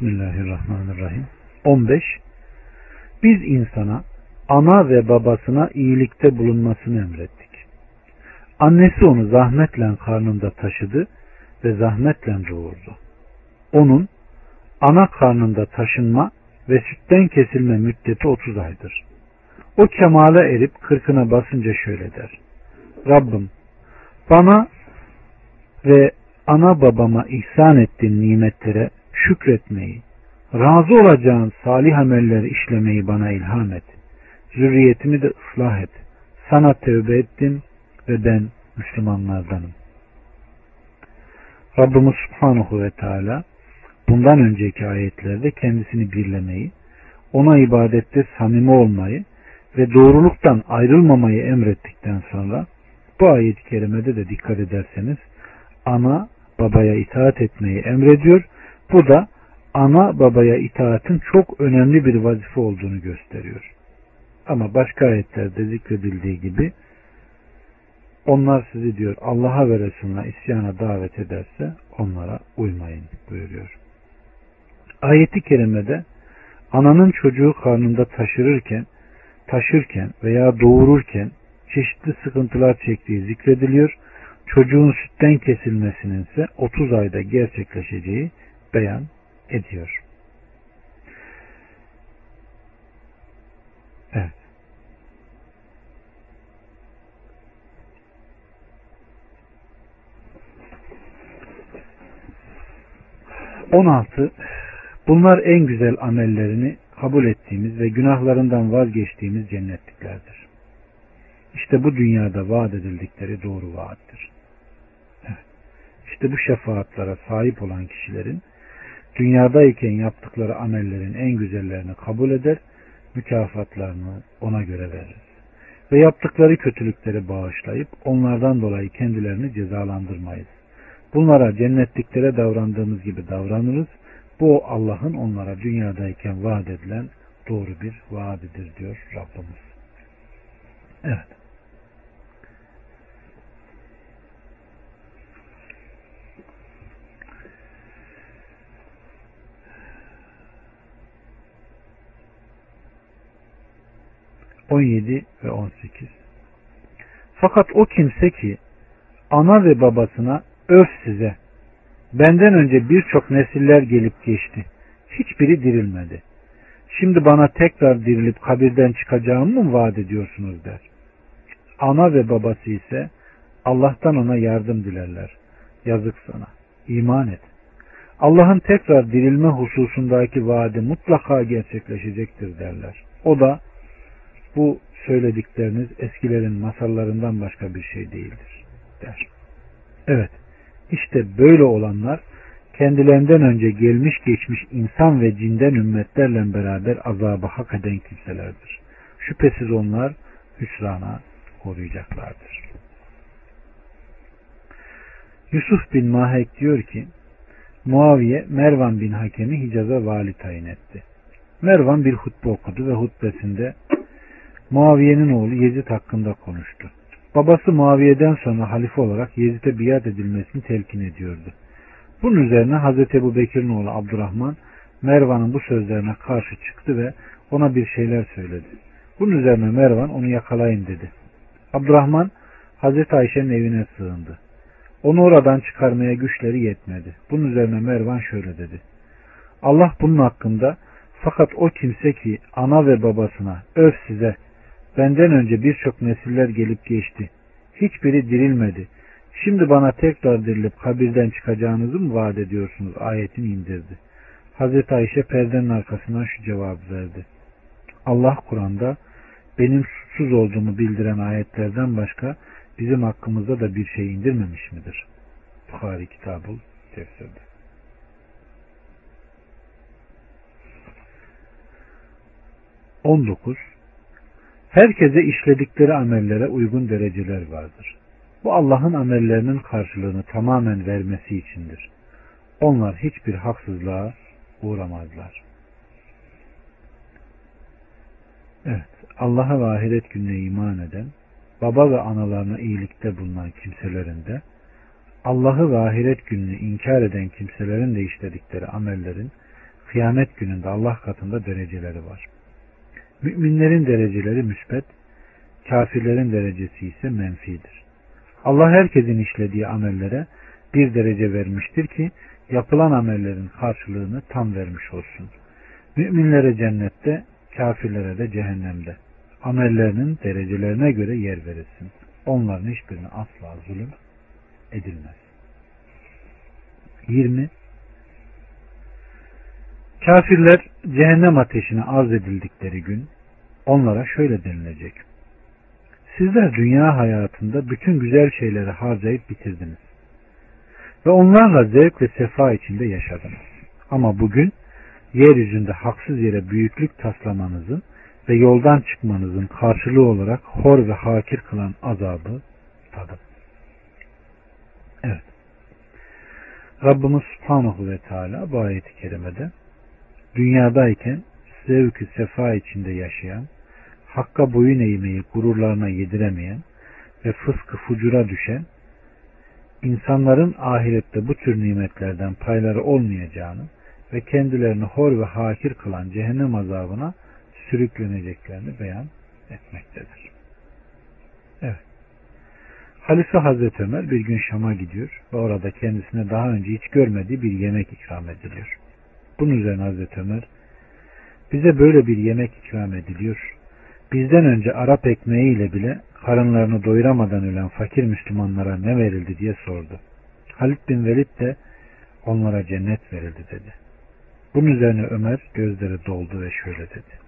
Bismillahirrahmanirrahim. 15. Biz insana ana ve babasına iyilikte bulunmasını emrettik. Annesi onu zahmetle karnında taşıdı ve zahmetle doğurdu. Onun ana karnında taşınma ve sütten kesilme müddeti 30 aydır. O kemale erip kırkına basınca şöyle der. Rabbim bana ve ana babama ihsan ettiğin nimetlere şükretmeyi, razı olacağın salih amelleri işlemeyi bana ilham et. Zürriyetimi de ıslah et. Sana tövbe ettim ve ben Müslümanlardanım. Rabbimiz Subhanahu ve Teala bundan önceki ayetlerde kendisini birlemeyi, ona ibadette samimi olmayı ve doğruluktan ayrılmamayı emrettikten sonra bu ayet-i kerimede de dikkat ederseniz ana babaya itaat etmeyi emrediyor. Bu da ana babaya itaatin çok önemli bir vazife olduğunu gösteriyor. Ama başka ayetlerde zikredildiği gibi onlar sizi diyor Allah'a ve Resulüne isyana davet ederse onlara uymayın buyuruyor. Ayeti kerimede ananın çocuğu karnında taşırırken, taşırken veya doğururken çeşitli sıkıntılar çektiği zikrediliyor. Çocuğun sütten kesilmesinin ise 30 ayda gerçekleşeceği beyan ediyor. Evet. 16. Bunlar en güzel amellerini kabul ettiğimiz ve günahlarından vazgeçtiğimiz cennetliklerdir. İşte bu dünyada vaat edildikleri doğru vaattir. Evet. İşte bu şefaatlara sahip olan kişilerin dünyadayken yaptıkları amellerin en güzellerini kabul eder, mükafatlarını ona göre veririz. Ve yaptıkları kötülükleri bağışlayıp onlardan dolayı kendilerini cezalandırmayız. Bunlara cennetliklere davrandığımız gibi davranırız. Bu Allah'ın onlara dünyadayken vaat edilen doğru bir vaadidir diyor Rabbimiz. Evet. On yedi ve on sekiz. Fakat o kimse ki ana ve babasına Öf size. Benden önce birçok nesiller gelip geçti. Hiçbiri dirilmedi. Şimdi bana tekrar dirilip kabirden çıkacağımı mı vaat ediyorsunuz der. Ana ve babası ise Allah'tan ona yardım dilerler. Yazık sana. İman et. Allah'ın tekrar dirilme hususundaki vaadi mutlaka gerçekleşecektir derler. O da bu söyledikleriniz eskilerin masallarından başka bir şey değildir der. Evet. İşte böyle olanlar kendilerinden önce gelmiş geçmiş insan ve cinden ümmetlerle beraber azabı hak eden kimselerdir. Şüphesiz onlar hüsrana koruyacaklardır. Yusuf bin Mahek diyor ki Muaviye Mervan bin Hakem'i Hicaz'a vali tayin etti. Mervan bir hutbe okudu ve hutbesinde Muaviye'nin oğlu Yezid hakkında konuştu. Babası Muaviye'den sonra halife olarak Yezid'e biat edilmesini telkin ediyordu. Bunun üzerine Hazreti Ebu Bekir'in oğlu Abdurrahman Mervan'ın bu sözlerine karşı çıktı ve ona bir şeyler söyledi. Bunun üzerine Mervan onu yakalayın dedi. Abdurrahman Hazreti Ayşe'nin evine sığındı. Onu oradan çıkarmaya güçleri yetmedi. Bunun üzerine Mervan şöyle dedi. Allah bunun hakkında fakat o kimse ki ana ve babasına öf size Benden önce birçok nesiller gelip geçti. Hiçbiri dirilmedi. Şimdi bana tekrar dirilip kabirden çıkacağınızı mı vaat ediyorsunuz? Ayetini indirdi. Hazreti Ayşe perdenin arkasından şu cevabı verdi. Allah Kur'an'da benim suçsuz olduğumu bildiren ayetlerden başka bizim hakkımızda da bir şey indirmemiş midir? Bukhari kitabı tefsirde. 19. Herkese işledikleri amellere uygun dereceler vardır. Bu Allah'ın amellerinin karşılığını tamamen vermesi içindir. Onlar hiçbir haksızlığa uğramazlar. Evet, Allah'a ve ahiret gününe iman eden, baba ve analarına iyilikte bulunan kimselerin de, Allah'ı ve ahiret gününü inkar eden kimselerin de işledikleri amellerin kıyamet gününde Allah katında dereceleri var. Müminlerin dereceleri müsbet, kafirlerin derecesi ise menfidir. Allah herkesin işlediği amellere bir derece vermiştir ki yapılan amellerin karşılığını tam vermiş olsun. Müminlere cennette, kafirlere de cehennemde. Amellerinin derecelerine göre yer verilsin. Onların hiçbirine asla zulüm edilmez. 20. Kafirler cehennem ateşine arz edildikleri gün onlara şöyle denilecek. Sizler dünya hayatında bütün güzel şeyleri harcayıp bitirdiniz. Ve onlarla zevk ve sefa içinde yaşadınız. Ama bugün yeryüzünde haksız yere büyüklük taslamanızın ve yoldan çıkmanızın karşılığı olarak hor ve hakir kılan azabı tadın. Evet. Rabbimiz Subhanahu ve Teala bu ayeti kerimede dünyadayken zevkü sefa içinde yaşayan, hakka boyun eğmeyi gururlarına yediremeyen ve fıskı fucura düşen, insanların ahirette bu tür nimetlerden payları olmayacağını ve kendilerini hor ve hakir kılan cehennem azabına sürükleneceklerini beyan etmektedir. Evet. Halife Hazreti Ömer bir gün Şam'a gidiyor ve orada kendisine daha önce hiç görmediği bir yemek ikram ediliyor. Bunun üzerine Hazreti Ömer bize böyle bir yemek ikram ediliyor. Bizden önce Arap ekmeğiyle bile karınlarını doyuramadan ölen fakir Müslümanlara ne verildi diye sordu. Halid bin Velid de onlara cennet verildi dedi. Bunun üzerine Ömer gözleri doldu ve şöyle dedi.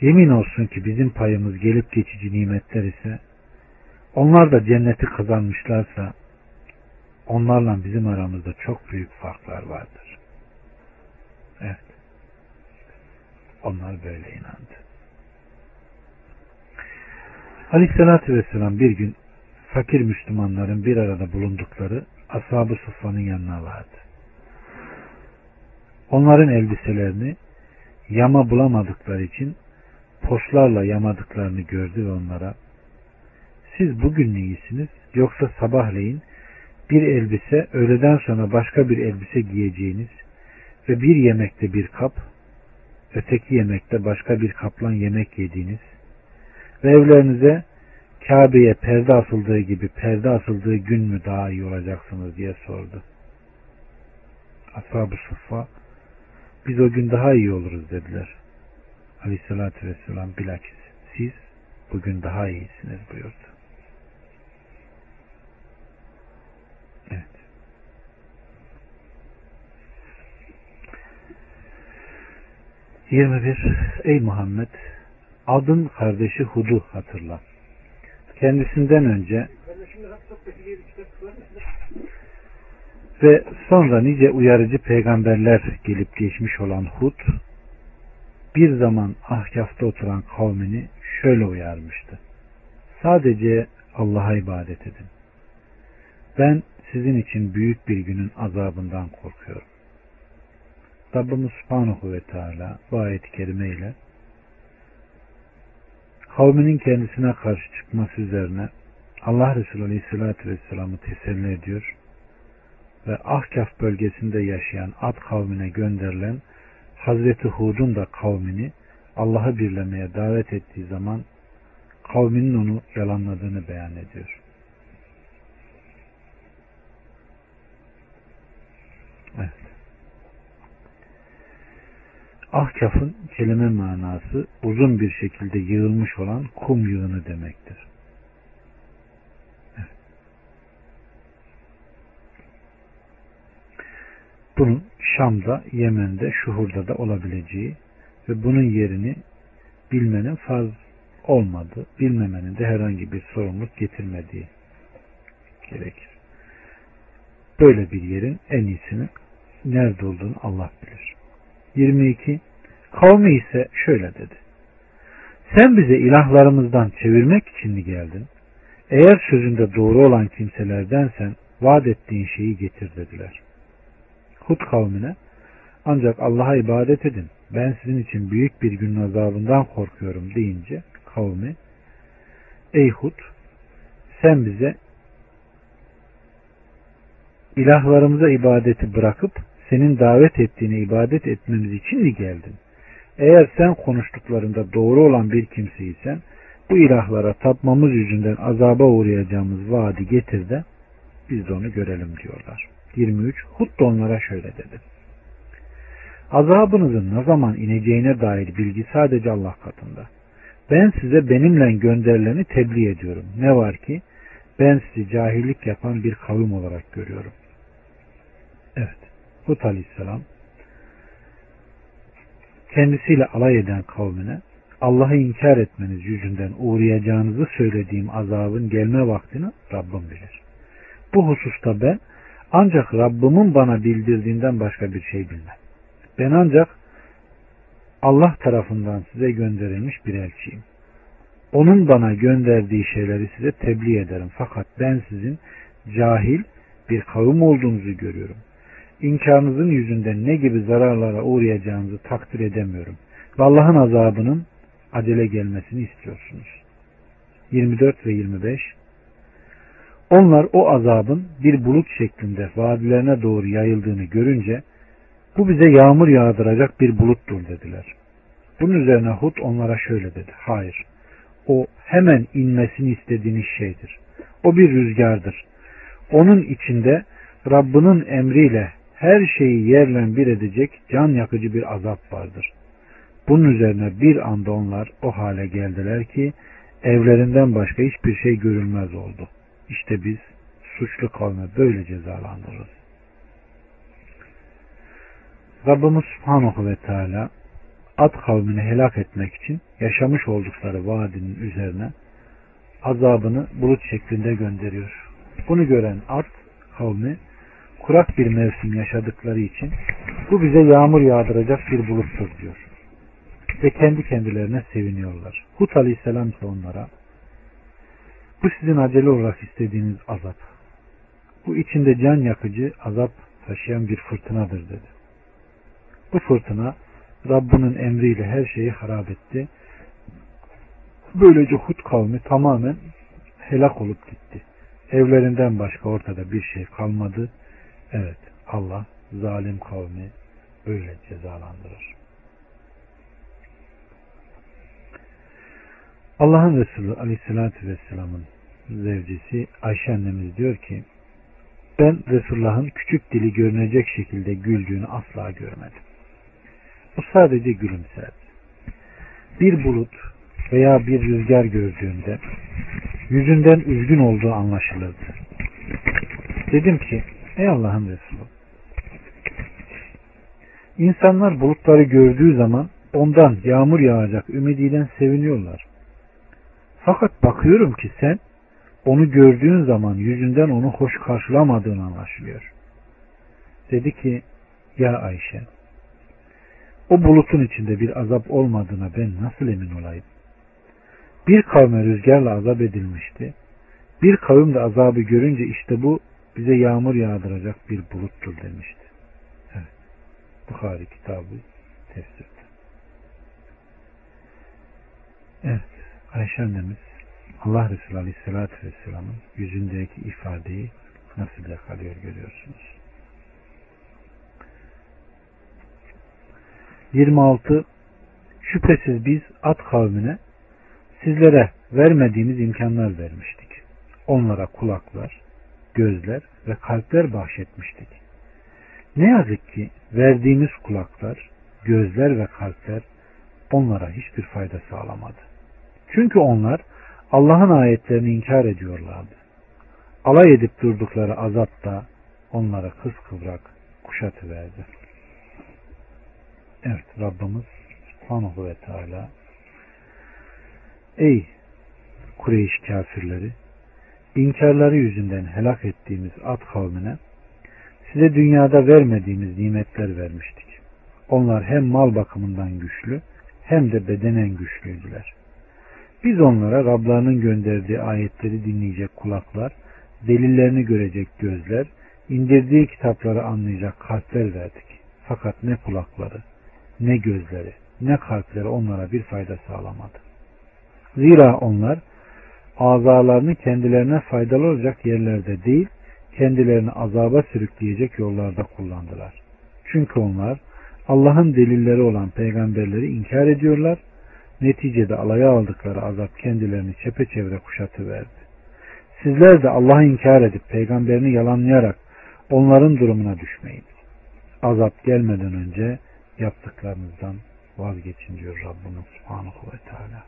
Yemin olsun ki bizim payımız gelip geçici nimetler ise onlar da cenneti kazanmışlarsa onlarla bizim aramızda çok büyük farklar vardır. Evet. Onlar böyle inandı. Aleyhissalatü Vesselam bir gün fakir Müslümanların bir arada bulundukları Ashab-ı Suffa'nın yanına vardı. Onların elbiselerini yama bulamadıkları için poşlarla yamadıklarını gördü ve onlara siz bugün ne iyisiniz yoksa sabahleyin bir elbise öğleden sonra başka bir elbise giyeceğiniz ve bir yemekte bir kap öteki yemekte başka bir kaplan yemek yediğiniz ve evlerinize Kabe'ye perde asıldığı gibi perde asıldığı gün mü daha iyi olacaksınız diye sordu. Ashab-ı Suffa biz o gün daha iyi oluruz dediler. Aleyhissalatü vesselam bilakis siz bugün daha iyisiniz buyurdu. 21. Ey Muhammed! Adın kardeşi Hud'u hatırla. Kendisinden önce ve sonra nice uyarıcı peygamberler gelip geçmiş olan Hud, bir zaman ahkafta oturan kavmini şöyle uyarmıştı. Sadece Allah'a ibadet edin. Ben sizin için büyük bir günün azabından korkuyorum. Rabbimiz Subhanahu ve Teala bu ayet-i kerime ile kavminin kendisine karşı çıkması üzerine Allah Resulü Aleyhisselatü Vesselam'ı teselli ediyor ve Ahkaf bölgesinde yaşayan Ad kavmine gönderilen Hazreti Hud'un da kavmini Allah'ı birlemeye davet ettiği zaman kavminin onu yalanladığını beyan ediyor. Evet. Ahkaf'ın kelime manası uzun bir şekilde yığılmış olan kum yığını demektir. Bunun Şam'da, Yemen'de, Şuhur'da da olabileceği ve bunun yerini bilmenin farz olmadı, bilmemenin de herhangi bir sorumluluk getirmediği gerekir. Böyle bir yerin en iyisini nerede olduğunu Allah bilir. 22. Kavmi ise şöyle dedi. Sen bize ilahlarımızdan çevirmek için mi geldin? Eğer sözünde doğru olan kimselerdensen vaat ettiğin şeyi getir dediler. Hud kavmine ancak Allah'a ibadet edin. Ben sizin için büyük bir günün azabından korkuyorum deyince kavmi Ey Hud sen bize ilahlarımıza ibadeti bırakıp senin davet ettiğine ibadet etmemiz için mi geldin? Eğer sen konuştuklarında doğru olan bir kimseysen bu ilahlara tapmamız yüzünden azaba uğrayacağımız vaadi getir de biz de onu görelim diyorlar. 23. Hud da onlara şöyle dedi. Azabınızın ne zaman ineceğine dair bilgi sadece Allah katında. Ben size benimle gönderileni tebliğ ediyorum. Ne var ki ben sizi cahillik yapan bir kavim olarak görüyorum. Hud aleyhisselam kendisiyle alay eden kavmine Allah'ı inkar etmeniz yüzünden uğrayacağınızı söylediğim azabın gelme vaktini Rabbim bilir. Bu hususta ben ancak Rabbimin bana bildirdiğinden başka bir şey bilmem. Ben ancak Allah tarafından size gönderilmiş bir elçiyim. Onun bana gönderdiği şeyleri size tebliğ ederim. Fakat ben sizin cahil bir kavim olduğunuzu görüyorum. İnkarınızın yüzünden ne gibi zararlara uğrayacağınızı takdir edemiyorum. Ve Allah'ın azabının acele gelmesini istiyorsunuz. 24 ve 25 Onlar o azabın bir bulut şeklinde vadilerine doğru yayıldığını görünce bu bize yağmur yağdıracak bir buluttur dediler. Bunun üzerine Hud onlara şöyle dedi. Hayır. O hemen inmesini istediğiniz şeydir. O bir rüzgardır. Onun içinde Rabbinin emriyle her şeyi yerle bir edecek can yakıcı bir azap vardır. Bunun üzerine bir anda onlar o hale geldiler ki evlerinden başka hiçbir şey görünmez oldu. İşte biz suçlu kavme böyle cezalandırırız. Rabbimiz Subhanahu ve Teala Ad kavmini helak etmek için yaşamış oldukları vadinin üzerine azabını bulut şeklinde gönderiyor. Bunu gören Ad kavmi kurak bir mevsim yaşadıkları için bu bize yağmur yağdıracak bir buluttur diyor. Ve kendi kendilerine seviniyorlar. Hud aleyhisselam ise onlara bu sizin acele olarak istediğiniz azap. Bu içinde can yakıcı azap taşıyan bir fırtınadır dedi. Bu fırtına Rabbinin emriyle her şeyi harap etti. Böylece Hud kavmi tamamen helak olup gitti. Evlerinden başka ortada bir şey kalmadı. Evet Allah zalim kavmi böyle cezalandırır. Allah'ın Resulü Aleyhisselatü Vesselam'ın zevcisi Ayşe annemiz diyor ki ben Resulullah'ın küçük dili görünecek şekilde güldüğünü asla görmedim. O sadece gülümserdi. Bir bulut veya bir rüzgar gördüğünde yüzünden üzgün olduğu anlaşılırdı. Dedim ki ey Allah'ın Resulü İnsanlar bulutları gördüğü zaman ondan yağmur yağacak ümidiyle seviniyorlar. Fakat bakıyorum ki sen onu gördüğün zaman yüzünden onu hoş karşılamadığın anlaşılıyor. Dedi ki ya Ayşe o bulutun içinde bir azap olmadığına ben nasıl emin olayım? Bir kavme rüzgarla azap edilmişti. Bir kavim de azabı görünce işte bu bize yağmur yağdıracak bir buluttur demişti. Evet. Bukhari kitabı tefsirde. Evet. Ayşe annemiz Allah Resulü Aleyhisselatü Vesselam'ın yüzündeki ifadeyi nasıl yakalıyor görüyorsunuz. 26 Şüphesiz biz at kavmine sizlere vermediğimiz imkanlar vermiştik. Onlara kulaklar, gözler ve kalpler bahşetmiştik. Ne yazık ki verdiğimiz kulaklar, gözler ve kalpler onlara hiçbir fayda sağlamadı. Çünkü onlar Allah'ın ayetlerini inkar ediyorlardı. Alay edip durdukları azap da onlara kıskıvrak kuşatıverdi. Evet Rabbimiz Subhanahu ve Teala Ey Kureyş kafirleri inkarları yüzünden helak ettiğimiz at kavmine size dünyada vermediğimiz nimetler vermiştik. Onlar hem mal bakımından güçlü hem de bedenen güçlüydüler. Biz onlara Rablarının gönderdiği ayetleri dinleyecek kulaklar, delillerini görecek gözler, indirdiği kitapları anlayacak kalpler verdik. Fakat ne kulakları, ne gözleri ne kalpleri onlara bir fayda sağlamadı. Zira onlar azalarını kendilerine faydalı olacak yerlerde değil, kendilerini azaba sürükleyecek yollarda kullandılar. Çünkü onlar Allah'ın delilleri olan peygamberleri inkar ediyorlar. Neticede alaya aldıkları azap kendilerini çepeçevre kuşatıverdi. Sizler de Allah'ı inkar edip peygamberini yalanlayarak onların durumuna düşmeyin. Azap gelmeden önce yaptıklarınızdan vazgeçin diyor Rabbimiz Subhanahu ve Teala.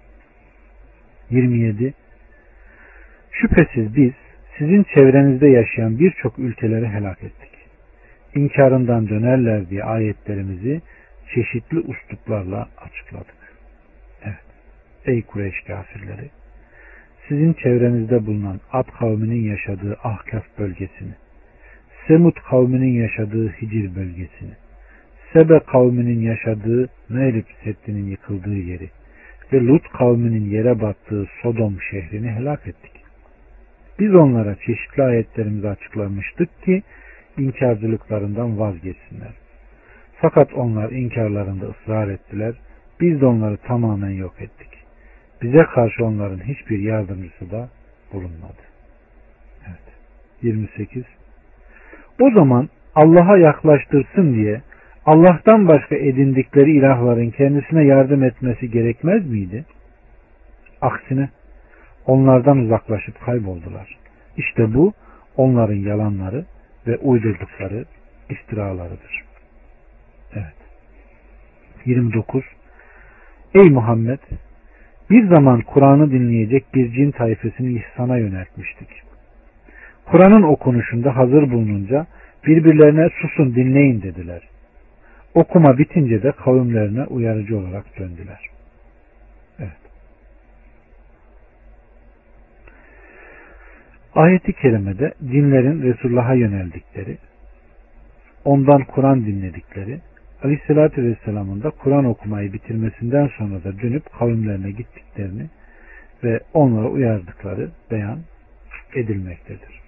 27. Şüphesiz biz sizin çevrenizde yaşayan birçok ülkeleri helak ettik. İnkarından dönerler diye ayetlerimizi çeşitli usluplarla açıkladık. Evet. Ey Kureyş kafirleri! Sizin çevrenizde bulunan Ad kavminin yaşadığı Ahkaf bölgesini, Semut kavminin yaşadığı Hicr bölgesini, Sebe kavminin yaşadığı Merib Seddi'nin yıkıldığı yeri ve Lut kavminin yere battığı Sodom şehrini helak ettik. Biz onlara çeşitli ayetlerimizi açıklamıştık ki inkarcılıklarından vazgeçsinler. Fakat onlar inkarlarında ısrar ettiler. Biz de onları tamamen yok ettik. Bize karşı onların hiçbir yardımcısı da bulunmadı. Evet. 28. O zaman Allah'a yaklaştırsın diye Allah'tan başka edindikleri ilahların kendisine yardım etmesi gerekmez miydi? Aksine onlardan uzaklaşıp kayboldular. İşte bu onların yalanları ve uydurdukları iftiralarıdır. Evet. 29. Ey Muhammed! Bir zaman Kur'an'ı dinleyecek bir cin tayfesini ihsana yöneltmiştik. Kur'an'ın okunuşunda hazır bulununca birbirlerine susun dinleyin dediler. Okuma bitince de kavimlerine uyarıcı olarak döndüler. Evet. Ayeti kerimede dinlerin Resulullah'a yöneldikleri, ondan Kur'an dinledikleri, Aleyhisselatü Vesselam'ın da Kur'an okumayı bitirmesinden sonra da dönüp kavimlerine gittiklerini ve onlara uyardıkları beyan edilmektedir.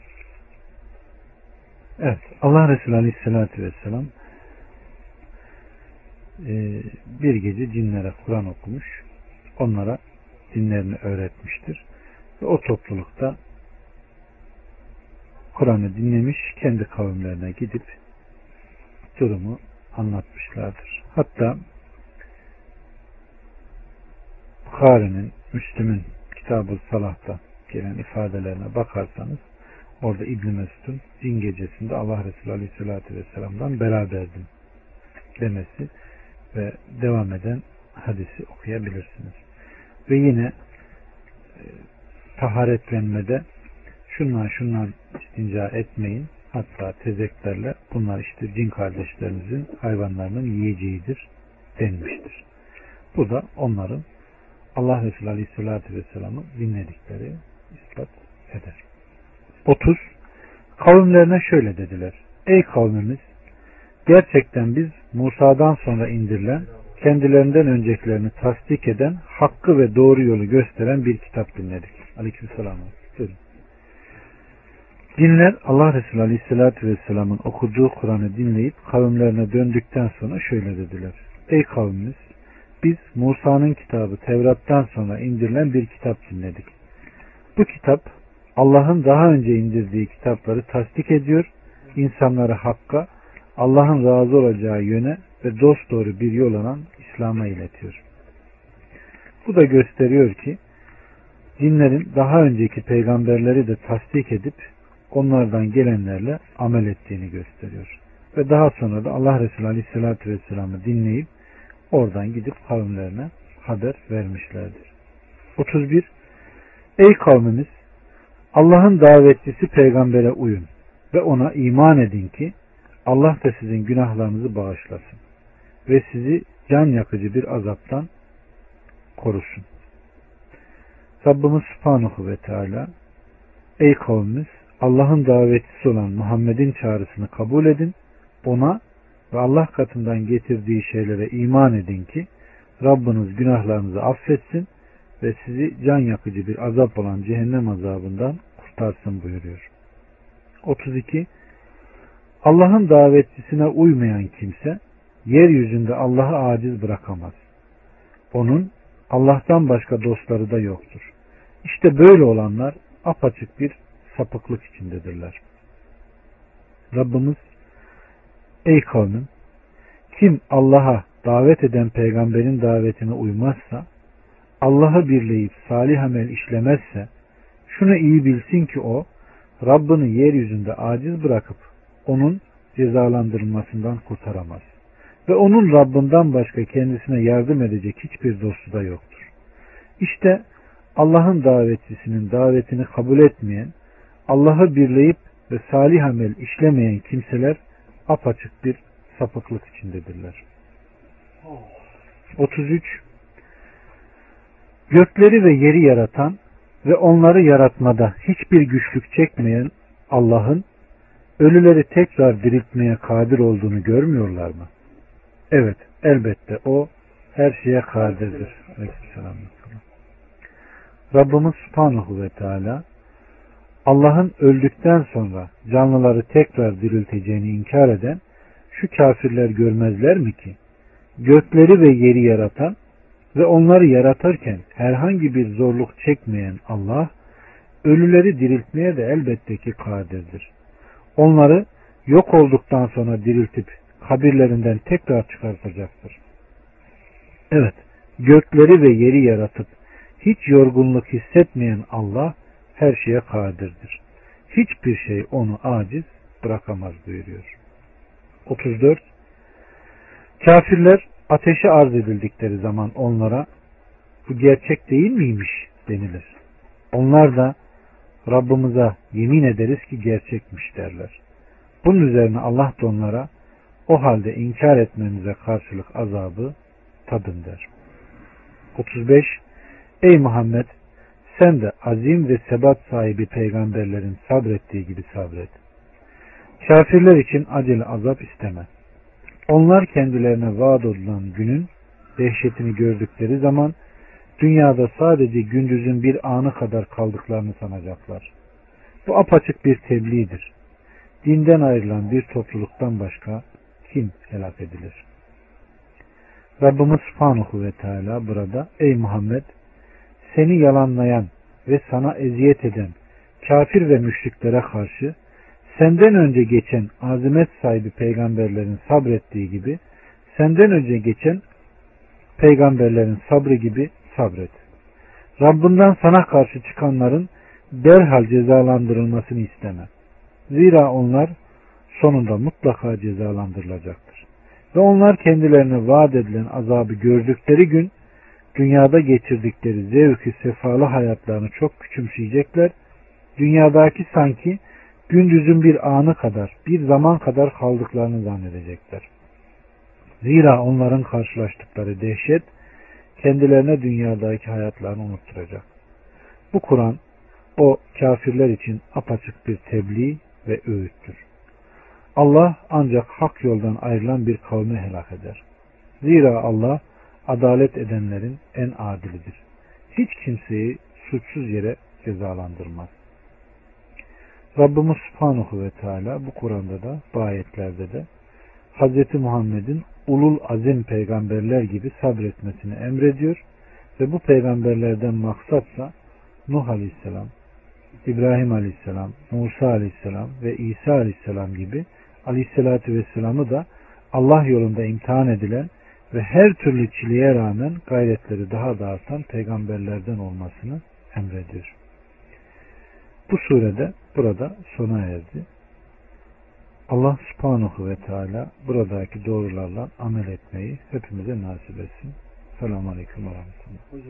Evet, Allah Resulü Aleyhisselatü Vesselam e, bir gece cinlere Kur'an okumuş, onlara dinlerini öğretmiştir. Ve o toplulukta Kur'an'ı dinlemiş, kendi kavimlerine gidip durumu anlatmışlardır. Hatta Bukhari'nin, Müslüm'ün Kitab-ı Salah'ta gelen ifadelerine bakarsanız orada İbn Mesud'un din gecesinde Allah Resulü Aleyhisselatü Vesselam'dan beraberdim demesi ve devam eden hadisi okuyabilirsiniz. Ve yine e, taharetlenmede şunlar şunlar istinca etmeyin. Hatta tezeklerle bunlar işte cin kardeşlerinizin hayvanlarının yiyeceğidir denmiştir. Bu da onların Allah Resulü Aleyhisselatü Vesselam'ı dinledikleri ispat eder. 30. Kavimlerine şöyle dediler. Ey kavmimiz gerçekten biz Musa'dan sonra indirilen kendilerinden öncekilerini tasdik eden hakkı ve doğru yolu gösteren bir kitap dinledik. Aleykümselam. Buyurun. Dinler Allah Resulü Aleyhisselatü Vesselam'ın okuduğu Kur'an'ı dinleyip kavimlerine döndükten sonra şöyle dediler. Ey kavmimiz biz Musa'nın kitabı Tevrat'tan sonra indirilen bir kitap dinledik. Bu kitap Allah'ın daha önce indirdiği kitapları tasdik ediyor, insanları hakka, Allah'ın razı olacağı yöne ve dost doğru bir yol olan İslam'a iletiyor. Bu da gösteriyor ki dinlerin daha önceki peygamberleri de tasdik edip onlardan gelenlerle amel ettiğini gösteriyor. Ve daha sonra da Allah Resulü Aleyhisselatü Vesselam'ı dinleyip oradan gidip kavimlerine haber vermişlerdir. 31. Ey kavmimiz! Allah'ın davetlisi peygambere uyun ve ona iman edin ki Allah da sizin günahlarınızı bağışlasın ve sizi can yakıcı bir azaptan korusun. Rabbimiz Subhanahu ve Teala Ey kavmimiz Allah'ın davetçisi olan Muhammed'in çağrısını kabul edin. Ona ve Allah katından getirdiği şeylere iman edin ki Rabbiniz günahlarınızı affetsin ve sizi can yakıcı bir azap olan cehennem azabından kurtarsın buyuruyor. 32. Allah'ın davetçisine uymayan kimse yeryüzünde Allah'ı aciz bırakamaz. Onun Allah'tan başka dostları da yoktur. İşte böyle olanlar apaçık bir sapıklık içindedirler. Rabbimiz ey kavmim Kim Allah'a davet eden peygamberin davetine uymazsa, Allah'ı birleyip salih amel işlemezse, şunu iyi bilsin ki o, Rabbini yeryüzünde aciz bırakıp onun cezalandırılmasından kurtaramaz. Ve onun Rabbinden başka kendisine yardım edecek hiçbir dostu da yoktur. İşte Allah'ın davetçisinin davetini kabul etmeyen, Allah'ı birleyip ve salih amel işlemeyen kimseler apaçık bir sapıklık içindedirler. 33 Gökleri ve yeri yaratan ve onları yaratmada hiçbir güçlük çekmeyen Allah'ın ölüleri tekrar diriltmeye kadir olduğunu görmüyorlar mı? Evet, elbette o her şeye kadirdir. Rabbimiz Subhanahu ve Teala Allah'ın öldükten sonra canlıları tekrar dirilteceğini inkar eden şu kafirler görmezler mi ki gökleri ve yeri yaratan ve onları yaratırken herhangi bir zorluk çekmeyen Allah ölüleri diriltmeye de elbette ki kadirdir. Onları yok olduktan sonra diriltip kabirlerinden tekrar çıkartacaktır. Evet, gökleri ve yeri yaratıp hiç yorgunluk hissetmeyen Allah her şeye kadirdir. Hiçbir şey onu aciz bırakamaz buyuruyor. 34. Kafirler ateşe arz edildikleri zaman onlara bu gerçek değil miymiş denilir. Onlar da Rabbimize yemin ederiz ki gerçekmiş derler. Bunun üzerine Allah da onlara o halde inkar etmenize karşılık azabı tadın der. 35. Ey Muhammed sen de azim ve sebat sahibi peygamberlerin sabrettiği gibi sabret. Kafirler için acele azap isteme. Onlar kendilerine vaat edilen günün dehşetini gördükleri zaman dünyada sadece gündüzün bir anı kadar kaldıklarını sanacaklar. Bu apaçık bir tebliğdir. Dinden ayrılan bir topluluktan başka kim helak edilir? Rabbimiz Subhanahu ve Teala burada ey Muhammed seni yalanlayan ve sana eziyet eden kafir ve müşriklere karşı senden önce geçen azimet sahibi peygamberlerin sabrettiği gibi senden önce geçen peygamberlerin sabrı gibi sabret. Rabbinden sana karşı çıkanların derhal cezalandırılmasını isteme. Zira onlar sonunda mutlaka cezalandırılacaktır. Ve onlar kendilerine vaat edilen azabı gördükleri gün dünyada geçirdikleri zevkü sefalı hayatlarını çok küçümseyecekler. Dünyadaki sanki gündüzün bir anı kadar, bir zaman kadar kaldıklarını zannedecekler. Zira onların karşılaştıkları dehşet kendilerine dünyadaki hayatlarını unutturacak. Bu Kur'an o kafirler için apaçık bir tebliğ ve öğüttür. Allah ancak hak yoldan ayrılan bir kavmi helak eder. Zira Allah adalet edenlerin en adilidir. Hiç kimseyi suçsuz yere cezalandırmaz. Rabbimiz Subhanahu ve Teala bu Kur'an'da da bu ayetlerde de Hz. Muhammed'in ulul azim peygamberler gibi sabretmesini emrediyor ve bu peygamberlerden maksatsa Nuh Aleyhisselam, İbrahim Aleyhisselam, Musa Aleyhisselam ve İsa Aleyhisselam gibi Aleyhisselatü Vesselam'ı da Allah yolunda imtihan edilen ve her türlü çileye rağmen gayretleri daha da artan peygamberlerden olmasını emrediyor. Bu surede burada sona erdi. Allah subhanahu ve teala buradaki doğrularla amel etmeyi hepimize nasip etsin. Selamun aleyküm ve rahmetullah.